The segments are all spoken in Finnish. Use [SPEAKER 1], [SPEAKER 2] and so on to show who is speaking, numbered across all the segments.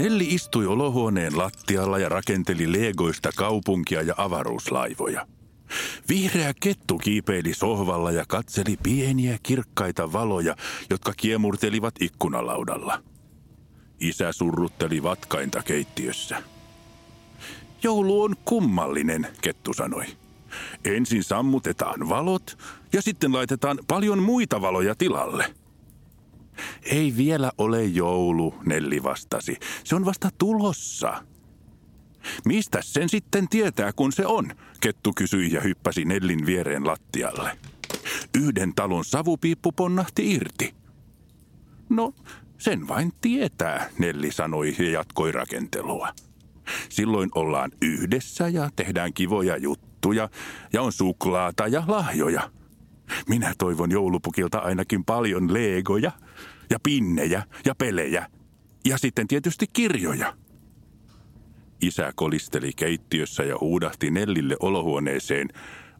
[SPEAKER 1] Nelli istui olohuoneen lattialla ja rakenteli legoista kaupunkia ja avaruuslaivoja. Vihreä kettu kiipeili sohvalla ja katseli pieniä kirkkaita valoja, jotka kiemurtelivat ikkunalaudalla. Isä surrutteli vatkainta keittiössä. Joulu on kummallinen, kettu sanoi. Ensin sammutetaan valot ja sitten laitetaan paljon muita valoja tilalle. Ei vielä ole joulu, Nelli vastasi. Se on vasta tulossa. Mistä sen sitten tietää, kun se on? Kettu kysyi ja hyppäsi Nellin viereen lattialle. Yhden talon savupiippu ponnahti irti. No, sen vain tietää, Nelli sanoi ja jatkoi rakentelua. Silloin ollaan yhdessä ja tehdään kivoja juttuja ja on suklaata ja lahjoja. Minä toivon joulupukilta ainakin paljon leegoja ja pinnejä ja pelejä ja sitten tietysti kirjoja. Isä kolisteli keittiössä ja huudahti Nellille olohuoneeseen.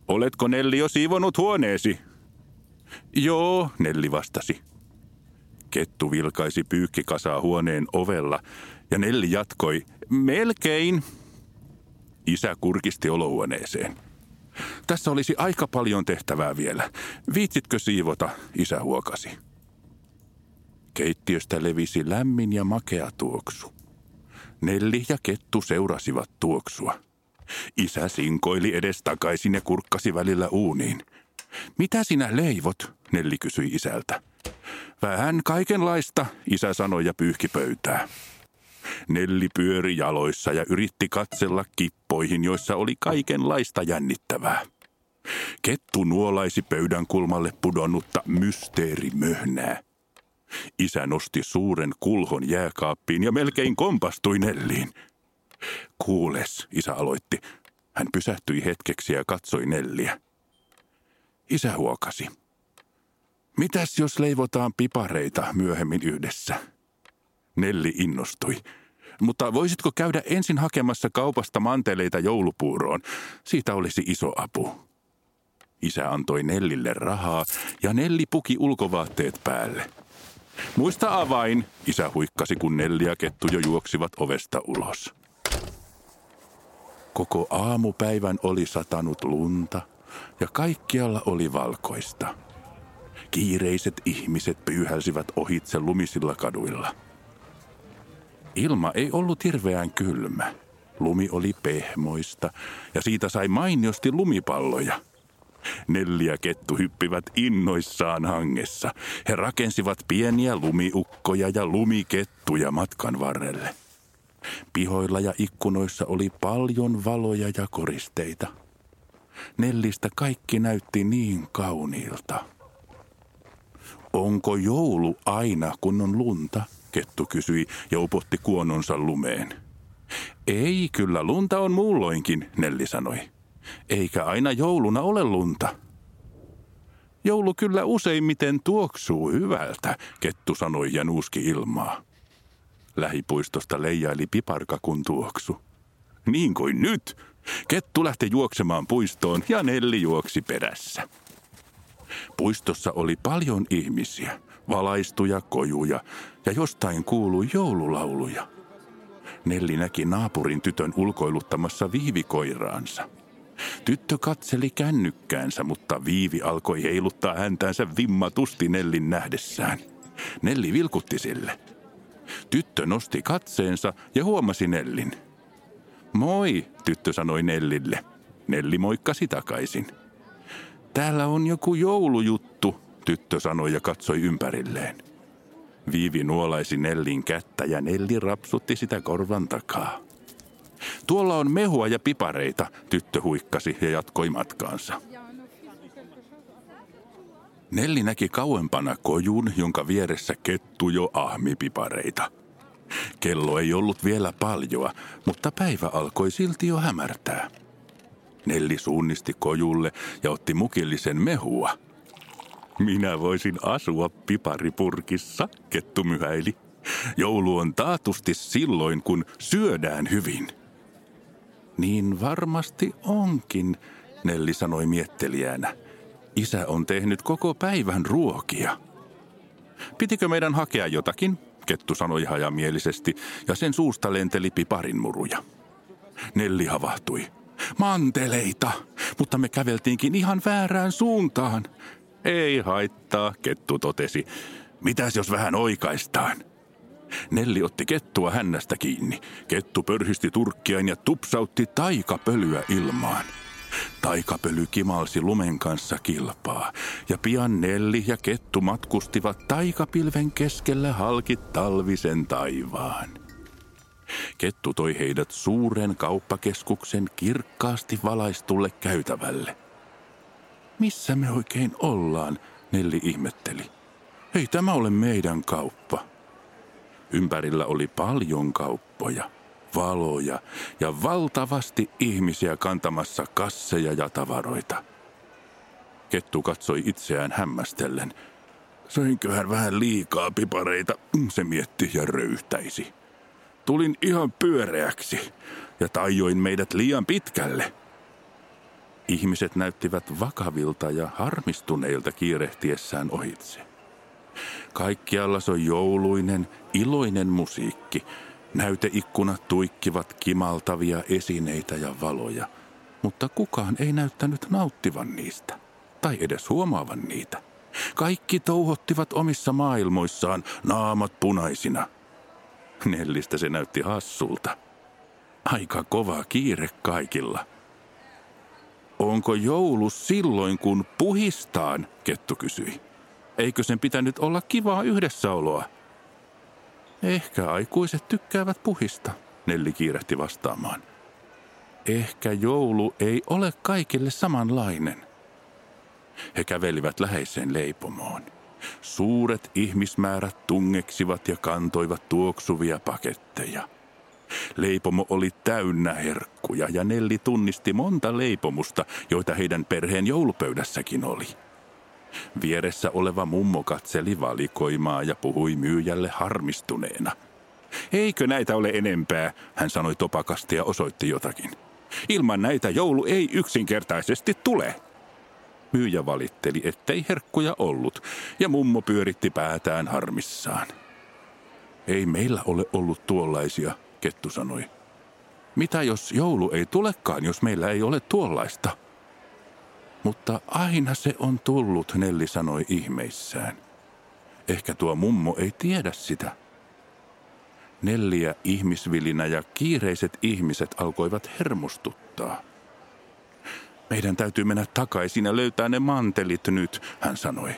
[SPEAKER 1] Oletko Nelli jo siivonut huoneesi? Joo, Nelli vastasi. Kettu vilkaisi pyykkikasaa huoneen ovella ja Nelli jatkoi, melkein. Isä kurkisti olohuoneeseen. Tässä olisi aika paljon tehtävää vielä. Viitsitkö siivota, isä huokasi. Keittiöstä levisi lämmin ja makea tuoksu. Nelli ja Kettu seurasivat tuoksua. Isä sinkoili edestakaisin ja kurkkasi välillä uuniin. Mitä sinä leivot? Nelli kysyi isältä. Vähän kaikenlaista, isä sanoi ja pyyhki pöytää. Nelli pyöri jaloissa ja yritti katsella kippoihin, joissa oli kaikenlaista jännittävää. Kettu nuolaisi pöydän kulmalle pudonnutta mysteerimöhnää. Isä nosti suuren kulhon jääkaappiin ja melkein kompastui Nelliin. Kuules, isä aloitti. Hän pysähtyi hetkeksi ja katsoi Nelliä. Isä huokasi. Mitäs jos leivotaan pipareita myöhemmin yhdessä? Nelli innostui. Mutta voisitko käydä ensin hakemassa kaupasta manteleita joulupuuroon? Siitä olisi iso apu. Isä antoi Nellille rahaa ja Nelli puki ulkovaatteet päälle. Muista avain, isä huikkasi, kun Nelli ja Kettu jo juoksivat ovesta ulos. Koko aamupäivän oli satanut lunta ja kaikkialla oli valkoista. Kiireiset ihmiset pyyhälsivät ohitse lumisilla kaduilla. Ilma ei ollut hirveän kylmä. Lumi oli pehmoista ja siitä sai mainiosti lumipalloja – Nelli ja Kettu hyppivät innoissaan hangessa. He rakensivat pieniä lumiukkoja ja lumikettuja matkan varrelle. Pihoilla ja ikkunoissa oli paljon valoja ja koristeita. Nellistä kaikki näytti niin kauniilta. Onko joulu aina, kun on lunta? Kettu kysyi ja upotti kuononsa lumeen. Ei, kyllä lunta on muulloinkin, Nelli sanoi. Eikä aina jouluna ole lunta. Joulu kyllä useimmiten tuoksuu hyvältä, kettu sanoi ja nuuski ilmaa. Lähipuistosta leijaili piparkakun tuoksu. Niin kuin nyt. Kettu lähti juoksemaan puistoon ja Nelli juoksi perässä. Puistossa oli paljon ihmisiä, valaistuja kojuja ja jostain kuului joululauluja. Nelli näki naapurin tytön ulkoiluttamassa viivikoiraansa – Tyttö katseli kännykkäänsä, mutta Viivi alkoi heiluttaa häntäänsä vimmatusti Nellin nähdessään. Nelli vilkutti sille. Tyttö nosti katseensa ja huomasi Nellin. Moi, tyttö sanoi Nellille. Nelli moikkasi takaisin. Täällä on joku joulujuttu, tyttö sanoi ja katsoi ympärilleen. Viivi nuolaisi Nellin kättä ja Nelli rapsutti sitä korvan takaa. Tuolla on mehua ja pipareita, tyttö huikkasi ja jatkoi matkaansa. Nelli näki kauempana kojun, jonka vieressä kettu jo ahmi pipareita. Kello ei ollut vielä paljoa, mutta päivä alkoi silti jo hämärtää. Nelli suunnisti kojulle ja otti mukillisen mehua. Minä voisin asua piparipurkissa, kettu myhäili. Joulu on taatusti silloin, kun syödään hyvin – niin varmasti onkin, Nelli sanoi miettelijänä. Isä on tehnyt koko päivän ruokia. Pitikö meidän hakea jotakin? Kettu sanoi hajamielisesti, ja sen suusta lenteli piparin muruja. Nelli havahtui. Manteleita, mutta me käveltiinkin ihan väärään suuntaan. Ei haittaa, Kettu totesi. Mitäs jos vähän oikaistaan? Nelli otti kettua hännästä kiinni. Kettu pörhisti turkkiaan ja tupsautti taikapölyä ilmaan. Taikapöly kimalsi lumen kanssa kilpaa, ja pian Nelli ja Kettu matkustivat taikapilven keskellä halki talvisen taivaan. Kettu toi heidät suuren kauppakeskuksen kirkkaasti valaistulle käytävälle. Missä me oikein ollaan, Nelli ihmetteli. Ei tämä ole meidän kauppa. Ympärillä oli paljon kauppoja, valoja ja valtavasti ihmisiä kantamassa kasseja ja tavaroita. Kettu katsoi itseään hämmästellen. Söinköhän vähän liikaa pipareita, se mietti ja röyhtäisi. Tulin ihan pyöreäksi ja tajoin meidät liian pitkälle. Ihmiset näyttivät vakavilta ja harmistuneilta kiirehtiessään ohitse. Kaikkialla soi jouluinen, iloinen musiikki. Näyteikkunat tuikkivat kimaltavia esineitä ja valoja, mutta kukaan ei näyttänyt nauttivan niistä, tai edes huomaavan niitä. Kaikki touhottivat omissa maailmoissaan, naamat punaisina. Nellistä se näytti hassulta. Aika kova kiire kaikilla. Onko joulu silloin, kun puhistaan, Kettu kysyi. Eikö sen pitänyt olla kivaa yhdessäoloa? Ehkä aikuiset tykkäävät puhista, Nelli kiirehti vastaamaan. Ehkä joulu ei ole kaikille samanlainen. He kävelivät läheiseen leipomoon. Suuret ihmismäärät tungeksivat ja kantoivat tuoksuvia paketteja. Leipomo oli täynnä herkkuja ja Nelli tunnisti monta leipomusta, joita heidän perheen joulupöydässäkin oli. Vieressä oleva mummo katseli valikoimaa ja puhui myyjälle harmistuneena. Eikö näitä ole enempää, hän sanoi topakasti ja osoitti jotakin. Ilman näitä joulu ei yksinkertaisesti tule. Myyjä valitteli, ettei herkkuja ollut, ja mummo pyöritti päätään harmissaan. Ei meillä ole ollut tuollaisia, Kettu sanoi. Mitä jos joulu ei tulekaan, jos meillä ei ole tuollaista? Mutta aina se on tullut, Nelli sanoi ihmeissään. Ehkä tuo mummo ei tiedä sitä. Nelliä ihmisvilinä ja kiireiset ihmiset alkoivat hermostuttaa. Meidän täytyy mennä takaisin ja löytää ne mantelit nyt, hän sanoi.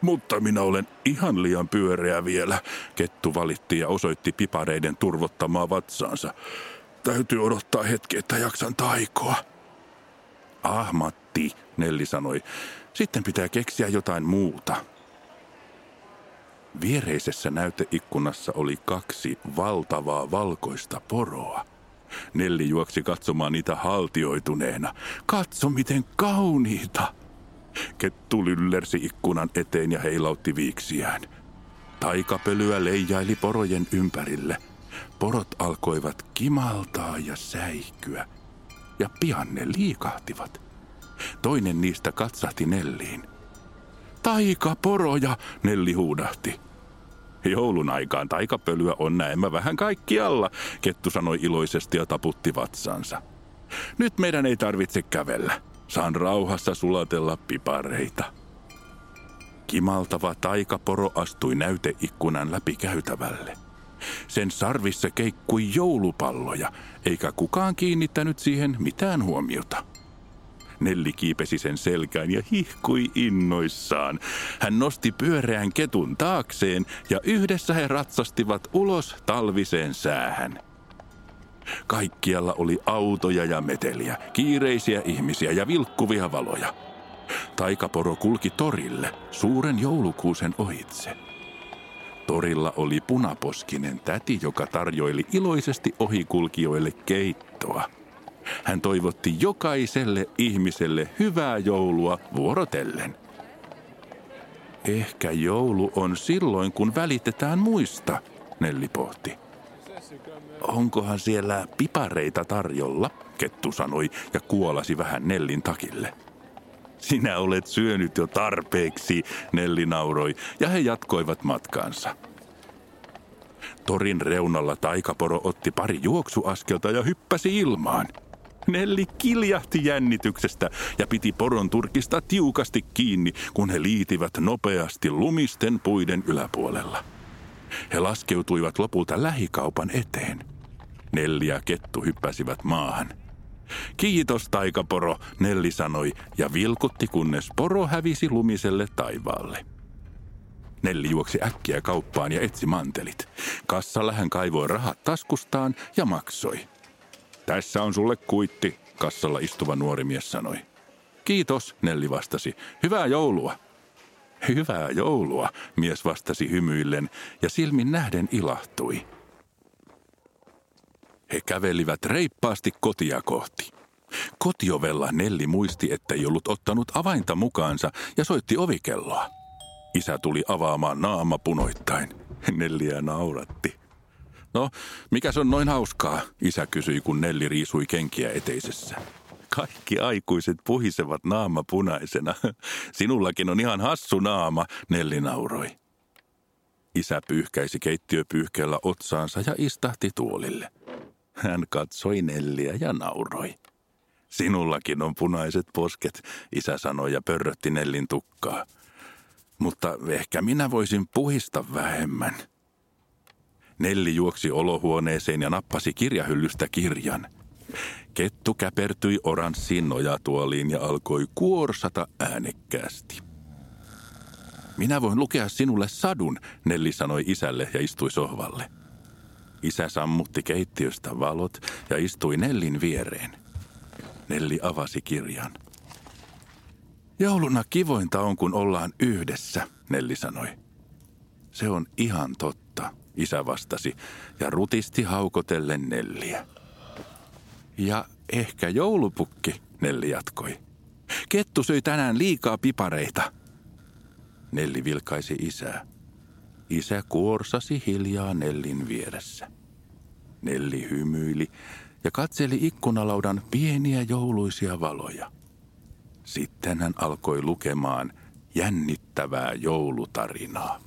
[SPEAKER 1] Mutta minä olen ihan liian pyöreä vielä, Kettu valitti ja osoitti pipareiden turvottamaa vatsaansa. Täytyy odottaa hetki, että jaksan taikoa. Ahmatti, Nelli sanoi. Sitten pitää keksiä jotain muuta. Viereisessä näyteikkunassa oli kaksi valtavaa valkoista poroa. Nelli juoksi katsomaan niitä haltioituneena. Katso miten kauniita! Kettu lyllersi ikkunan eteen ja heilautti viiksiään. Taikapölyä leijaili porojen ympärille. Porot alkoivat kimaltaa ja säihkyä ja pian ne liikahtivat. Toinen niistä katsahti Nelliin. Taika poroja, Nelli huudahti. Joulun aikaan taikapölyä on näemmä vähän kaikkialla, Kettu sanoi iloisesti ja taputti vatsansa. Nyt meidän ei tarvitse kävellä. Saan rauhassa sulatella pipareita. Kimaltava taikaporo astui näyteikkunan läpi käytävälle. Sen sarvissa keikkui joulupalloja, eikä kukaan kiinnittänyt siihen mitään huomiota. Nelli kiipesi sen selkään ja hihkui innoissaan. Hän nosti pyöreän ketun taakseen ja yhdessä he ratsastivat ulos talviseen säähän. Kaikkialla oli autoja ja meteliä, kiireisiä ihmisiä ja vilkkuvia valoja. Taikaporo kulki torille suuren joulukuusen ohitse. Torilla oli punaposkinen täti, joka tarjoili iloisesti ohikulkijoille keittoa. Hän toivotti jokaiselle ihmiselle hyvää joulua vuorotellen. Ehkä joulu on silloin, kun välitetään muista, Nelli pohti. Onkohan siellä pipareita tarjolla, Kettu sanoi ja kuolasi vähän Nellin takille. Sinä olet syönyt jo tarpeeksi, Nelli nauroi, ja he jatkoivat matkaansa. Torin reunalla taikaporo otti pari juoksuaskelta ja hyppäsi ilmaan. Nelli kiljahti jännityksestä ja piti poron turkista tiukasti kiinni, kun he liitivät nopeasti lumisten puiden yläpuolella. He laskeutuivat lopulta lähikaupan eteen. Nelli ja kettu hyppäsivät maahan. Kiitos taikaporo, Nelli sanoi ja vilkutti, kunnes poro hävisi lumiselle taivaalle. Nelli juoksi äkkiä kauppaan ja etsi mantelit. Kassalla hän kaivoi rahat taskustaan ja maksoi. Tässä on sulle kuitti, kassalla istuva nuori mies sanoi. Kiitos, Nelli vastasi. Hyvää joulua. Hyvää joulua, mies vastasi hymyillen ja silmin nähden ilahtui. He kävelivät reippaasti kotia kohti. Kotiovella Nelli muisti, että ei ollut ottanut avainta mukaansa ja soitti ovikelloa. Isä tuli avaamaan naama punoittain. Nelliä nauratti. No, mikä on noin hauskaa, isä kysyi, kun Nelli riisui kenkiä eteisessä. Kaikki aikuiset puhisevat naama punaisena. Sinullakin on ihan hassu naama, Nelli nauroi. Isä pyyhkäisi keittiöpyyhkeellä otsaansa ja istahti tuolille. Hän katsoi Nelliä ja nauroi. Sinullakin on punaiset posket, isä sanoi ja pörrötti Nellin tukkaa. Mutta ehkä minä voisin puhista vähemmän. Nelli juoksi olohuoneeseen ja nappasi kirjahyllystä kirjan. Kettu käpertyi oranssiin nojatuoliin ja alkoi kuorsata äänekkäästi. Minä voin lukea sinulle sadun, Nelli sanoi isälle ja istui sohvalle. Isä sammutti keittiöstä valot ja istui Nellin viereen. Nelli avasi kirjan. Jouluna kivointa on, kun ollaan yhdessä, Nelli sanoi. Se on ihan totta, isä vastasi ja rutisti haukotellen Nelliä. Ja ehkä joulupukki, Nelli jatkoi. Kettu söi tänään liikaa pipareita. Nelli vilkaisi isää. Isä kuorsasi hiljaa Nellin vieressä. Nelli hymyili ja katseli ikkunalaudan pieniä jouluisia valoja. Sitten hän alkoi lukemaan jännittävää joulutarinaa.